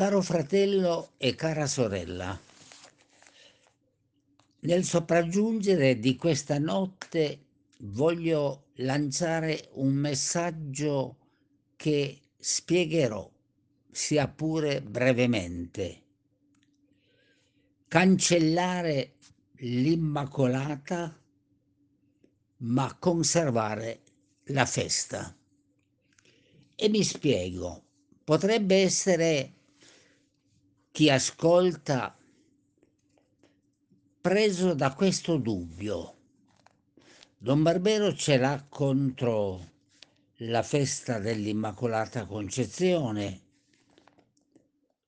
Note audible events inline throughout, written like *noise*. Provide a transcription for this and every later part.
Caro fratello e cara sorella, nel sopraggiungere di questa notte voglio lanciare un messaggio che spiegherò, sia pure brevemente. Cancellare l'Immacolata, ma conservare la festa. E mi spiego, potrebbe essere chi ascolta preso da questo dubbio. Don Barbero ce l'ha contro la festa dell'Immacolata Concezione,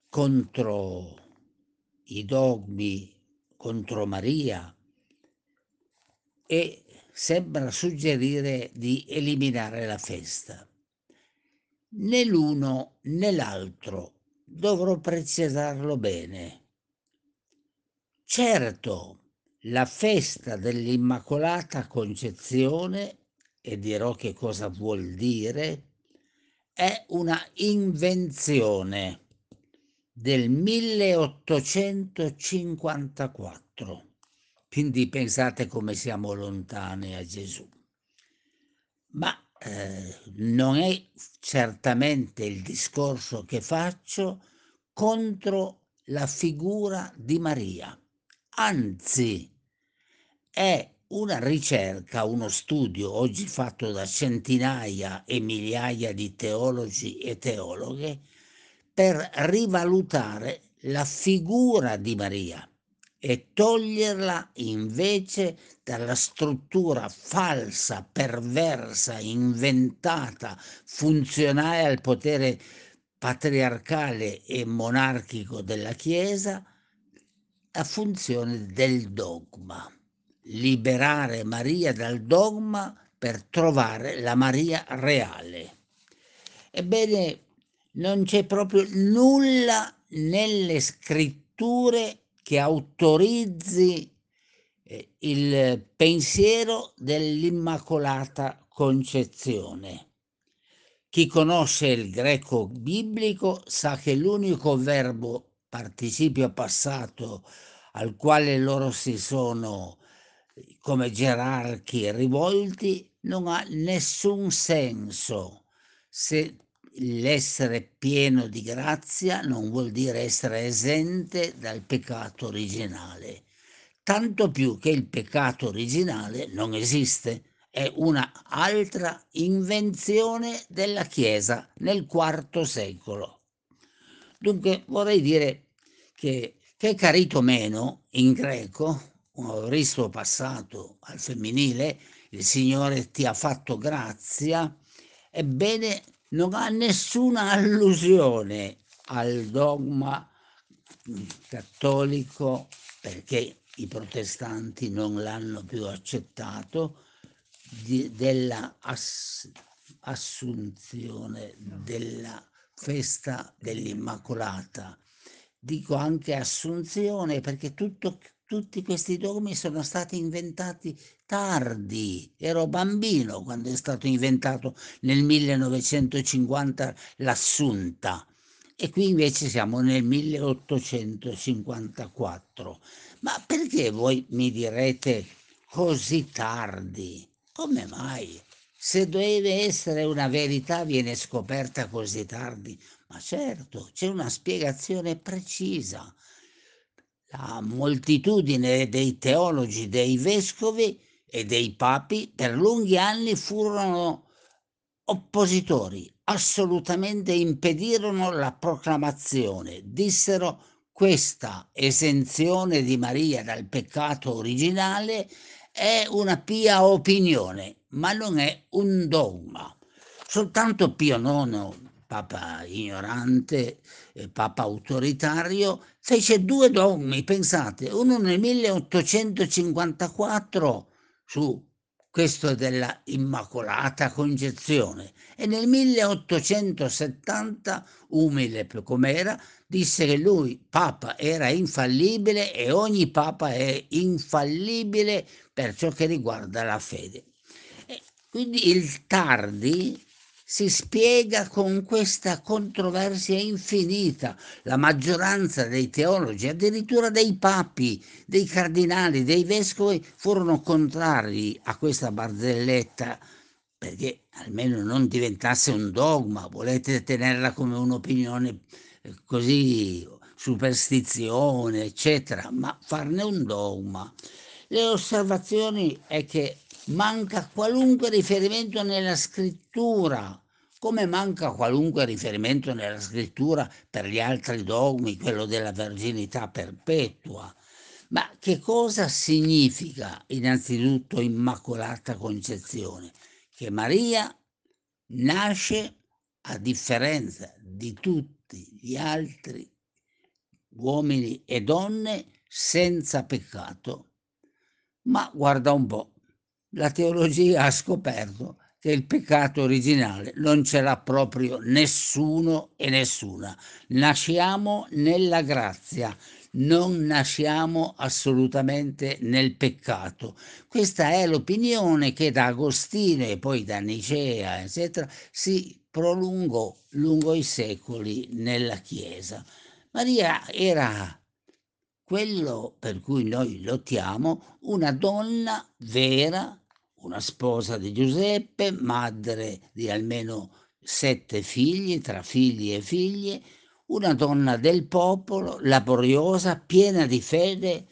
contro i dogmi, contro Maria e sembra suggerire di eliminare la festa. Né l'uno né l'altro dovrò precisarlo bene. Certo, la festa dell'Immacolata Concezione, e dirò che cosa vuol dire, è una invenzione del 1854. Quindi pensate come siamo lontani a Gesù. Ma eh, non è certamente il discorso che faccio contro la figura di Maria, anzi è una ricerca, uno studio oggi fatto da centinaia e migliaia di teologi e teologhe per rivalutare la figura di Maria e toglierla invece dalla struttura falsa, perversa, inventata, funzionale al potere patriarcale e monarchico della Chiesa, a funzione del dogma. Liberare Maria dal dogma per trovare la Maria reale. Ebbene, non c'è proprio nulla nelle scritture che autorizzi eh, il pensiero dell'Immacolata Concezione. Chi conosce il greco biblico sa che l'unico verbo participio passato al quale loro si sono come gerarchi rivolti non ha nessun senso se l'essere pieno di grazia non vuol dire essere esente dal peccato originale, tanto più che il peccato originale non esiste, è un'altra invenzione della Chiesa nel IV secolo. Dunque vorrei dire che, che carito meno in greco, un auristo passato al femminile, il Signore ti ha fatto grazia, ebbene non ha nessuna allusione al dogma cattolico perché i protestanti non l'hanno più accettato di, della ass, assunzione della festa dell'Immacolata. Dico anche assunzione perché tutto, tutti questi dogmi sono stati inventati tardi. Ero bambino quando è stato inventato nel 1950 l'assunta e qui invece siamo nel 1854. Ma perché voi mi direte così tardi? Come mai? Se deve essere una verità viene scoperta così tardi. Ma certo, c'è una spiegazione precisa la moltitudine dei teologi, dei vescovi e dei papi per lunghi anni furono oppositori, assolutamente impedirono la proclamazione, dissero questa esenzione di Maria dal peccato originale è una pia opinione, ma non è un dogma. Soltanto Pio IX papa ignorante, papa autoritario, fece due dogmi, pensate, uno nel 1854 su questo della Immacolata Concezione e nel 1870, umile com'era, disse che lui, Papa, era infallibile e ogni Papa è infallibile per ciò che riguarda la fede. Quindi il tardi si spiega con questa controversia infinita. La maggioranza dei teologi, addirittura dei papi, dei cardinali, dei vescovi, furono contrari a questa barzelletta perché almeno non diventasse un dogma, volete tenerla come un'opinione eh, così superstizione, eccetera, ma farne un dogma. Le osservazioni è che manca qualunque riferimento nella scrittura, come manca qualunque riferimento nella scrittura per gli altri dogmi, quello della verginità perpetua. Ma che cosa significa innanzitutto Immacolata Concezione? Che Maria nasce a differenza di tutti gli altri uomini e donne senza peccato. Ma guarda un po', la teologia ha scoperto che il peccato originale non ce l'ha proprio nessuno e nessuna. Nasciamo nella grazia, non nasciamo assolutamente nel peccato. Questa è l'opinione che da Agostino e poi da Nicea, eccetera, si prolungò lungo i secoli nella Chiesa. Maria era quello per cui noi lottiamo, una donna vera, una sposa di Giuseppe, madre di almeno sette figli, tra figli e figlie, una donna del popolo, laboriosa, piena di fede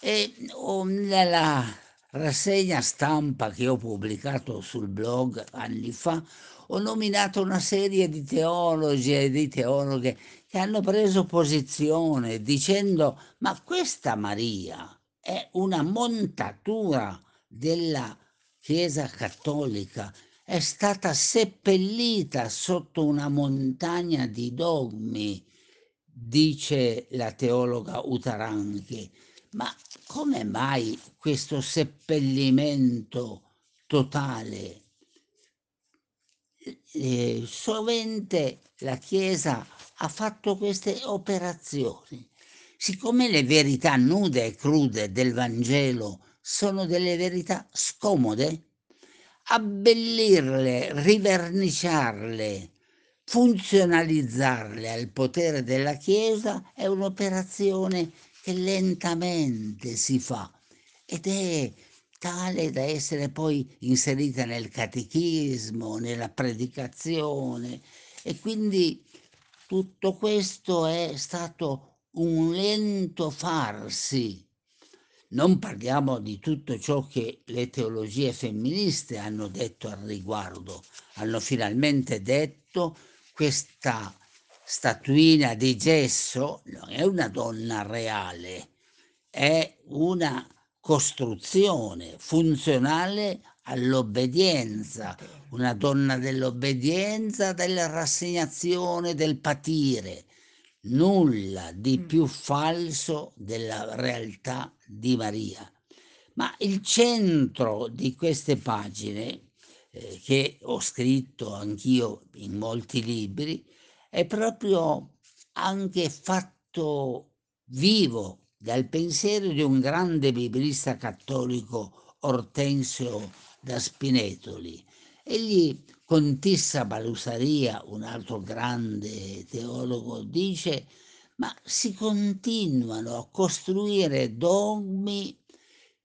e oh, nella rassegna stampa che ho pubblicato sul blog anni fa ho nominato una serie di teologi e di teologhe che hanno preso posizione dicendo ma questa Maria è una montatura della Chiesa cattolica, è stata seppellita sotto una montagna di dogmi, dice la teologa Utaranchi. Ma come mai questo seppellimento totale? Eh, sovente la Chiesa ha fatto queste operazioni. Siccome le verità nude e crude del Vangelo sono delle verità scomode, abbellirle, riverniciarle, funzionalizzarle al potere della Chiesa è un'operazione che lentamente si fa ed è tale da essere poi inserita nel catechismo, nella predicazione e quindi tutto questo è stato un lento farsi. Non parliamo di tutto ciò che le teologie femministe hanno detto al riguardo. Hanno finalmente detto questa statuina di gesso non è una donna reale, è una costruzione funzionale all'obbedienza, una donna dell'obbedienza, della rassegnazione, del patire. Nulla di mm. più falso della realtà di Maria. Ma il centro di queste pagine, eh, che ho scritto anch'io in molti libri, è proprio anche fatto vivo dal pensiero di un grande biblista cattolico Ortensio da Spinetoli. Egli con Tissa Balusaria, un altro grande teologo, dice ma si continuano a costruire dogmi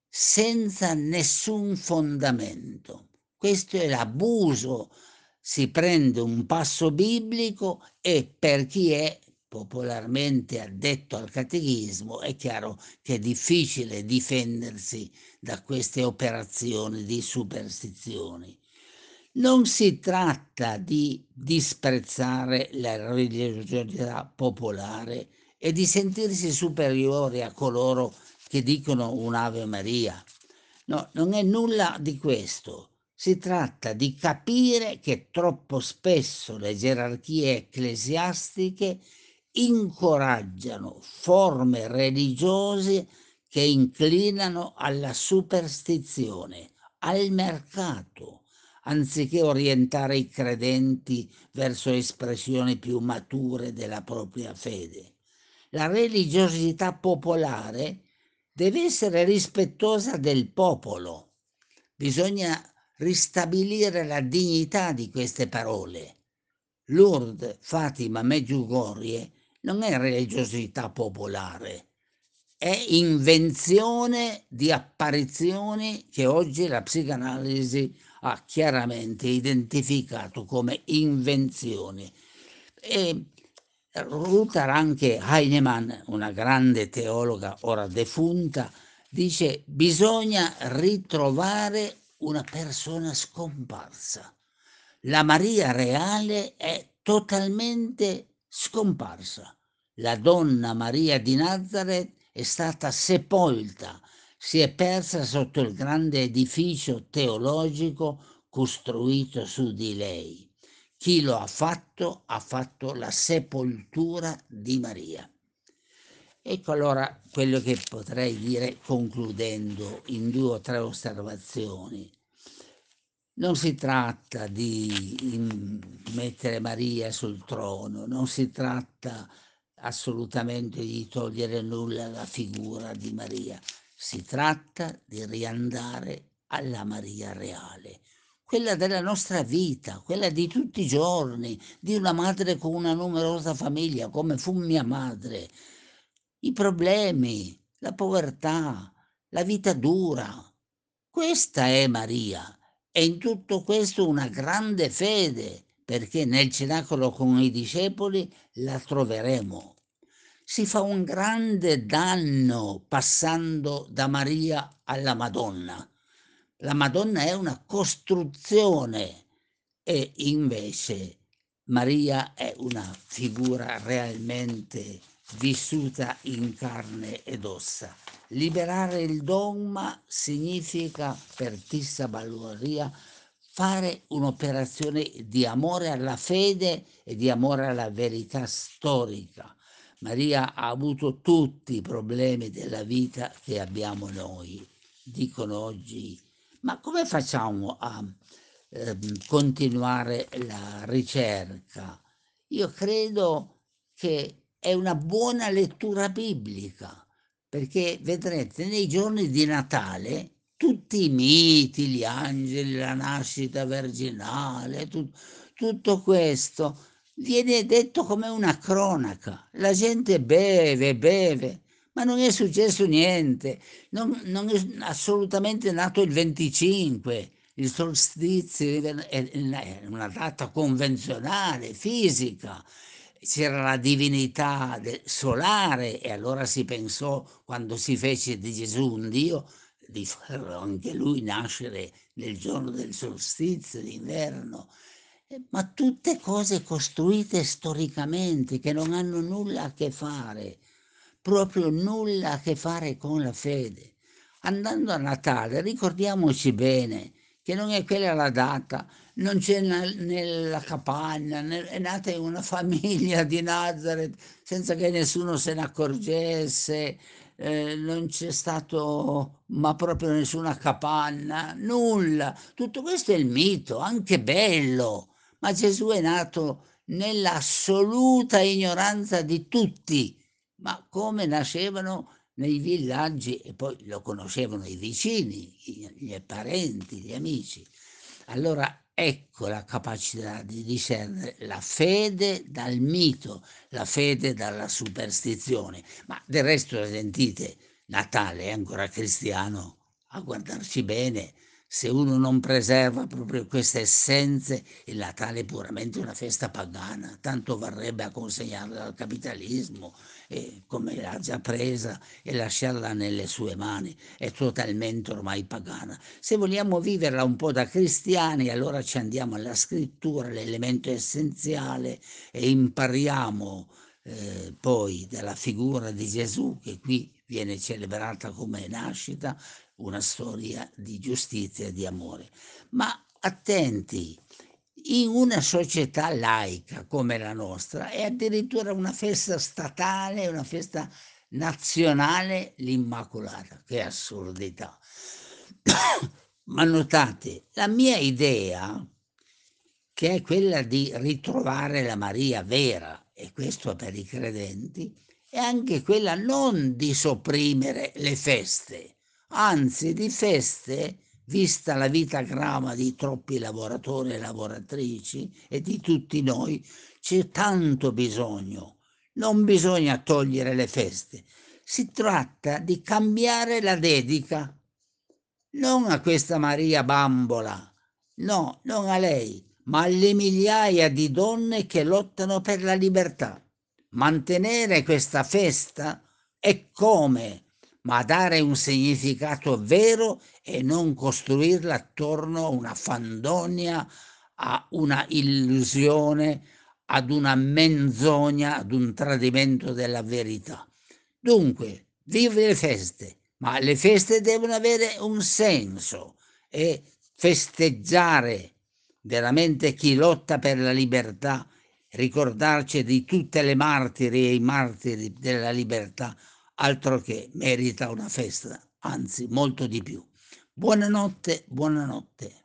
senza nessun fondamento. Questo è l'abuso. Si prende un passo biblico e per chi è popolarmente addetto al catechismo, è chiaro che è difficile difendersi da queste operazioni di superstizioni. Non si tratta di disprezzare la religiosità popolare e di sentirsi superiori a coloro che dicono un'Ave Maria. No, non è nulla di questo. Si tratta di capire che troppo spesso le gerarchie ecclesiastiche incoraggiano forme religiose che inclinano alla superstizione, al mercato, anziché orientare i credenti verso espressioni più mature della propria fede. La religiosità popolare deve essere rispettosa del popolo. Bisogna ristabilire la dignità di queste parole. Lourdes, Fatima, Medjugorje non è religiosità popolare, è invenzione di apparizioni che oggi la psicanalisi ha chiaramente identificato come invenzioni. E Ruth Ranke Heinemann, una grande teologa ora defunta, dice bisogna ritrovare una persona scomparsa. La Maria reale è totalmente scomparsa. La donna Maria di Nazareth è stata sepolta, si è persa sotto il grande edificio teologico costruito su di lei. Chi lo ha fatto ha fatto la sepoltura di Maria. Ecco allora quello che potrei dire concludendo in due o tre osservazioni. Non si tratta di mettere Maria sul trono, non si tratta assolutamente di togliere nulla alla figura di Maria, si tratta di riandare alla Maria reale, quella della nostra vita, quella di tutti i giorni, di una madre con una numerosa famiglia come fu mia madre, i problemi, la povertà, la vita dura. Questa è Maria e in tutto questo una grande fede, perché nel cenacolo con i discepoli la troveremo. Si fa un grande danno passando da Maria alla Madonna. La Madonna è una costruzione e invece Maria è una figura realmente vissuta in carne ed ossa. Liberare il dogma significa per Tissa Balloria fare un'operazione di amore alla fede e di amore alla verità storica. Maria ha avuto tutti i problemi della vita che abbiamo noi. Dicono oggi, ma come facciamo a eh, continuare la ricerca? Io credo che è una buona lettura biblica, perché vedrete nei giorni di Natale tutti i miti, gli angeli, la nascita virginale, tu, tutto questo viene detto come una cronaca. La gente beve, beve, ma non è successo niente, non, non è assolutamente nato il 25, il solstizio è una data convenzionale, fisica, c'era la divinità solare e allora si pensò, quando si fece di Gesù un Dio, di farlo anche lui nascere nel giorno del solstizio d'inverno. Ma tutte cose costruite storicamente che non hanno nulla a che fare, proprio nulla a che fare con la fede. Andando a Natale ricordiamoci bene che non è quella la data, non c'è nella capanna, è nata in una *laughs* famiglia di Nazareth senza che nessuno se ne accorgesse, eh, non c'è stato ma proprio nessuna capanna, nulla. Tutto questo è il mito, anche bello, ma Gesù è nato nell'assoluta ignoranza di tutti, ma come nascevano nei villaggi e poi lo conoscevano i vicini, i, parenti, gli amici. Allora ecco la capacità di discernere la fede dal mito, la fede dalla superstizione. Ma del resto, sentite, Natale è ancora cristiano, a guardarci bene, se uno non preserva proprio queste essenze, il Natale è puramente una festa pagana, tanto varrebbe a consegnarla al capitalismo, e come l'ha già presa e lasciarla nelle sue mani, è totalmente ormai pagana. Se vogliamo viverla un po' da cristiani, allora ci andiamo alla scrittura, l'elemento essenziale, e impariamo eh, poi dalla figura di Gesù, che qui viene celebrata come nascita, una storia di giustizia e di amore. Ma attenti, in una società laica come la nostra è addirittura una festa statale, una festa nazionale l'Immacolata, che assurdità. *coughs* Ma notate, la mia idea, che è quella di ritrovare la Maria vera, e questo per i credenti, è anche quella non di sopprimere le feste, anzi di feste vista la vita grava di troppi lavoratori e lavoratrici e di tutti noi, c'è tanto bisogno. Non bisogna togliere le feste, si tratta di cambiare la dedica, non a questa Maria bambola, no, non a lei, ma alle migliaia di donne che lottano per la libertà. Mantenere questa festa è come ma dare un significato vero e non costruirla attorno a una fandonia, a una illusione, ad una menzogna, ad un tradimento della verità. Dunque, vive le feste, ma le feste devono avere un senso e festeggiare veramente chi lotta per la libertà, ricordarci di tutte le martiri e i martiri della libertà altro che merita una festa, anzi molto di più. Buonanotte, buonanotte.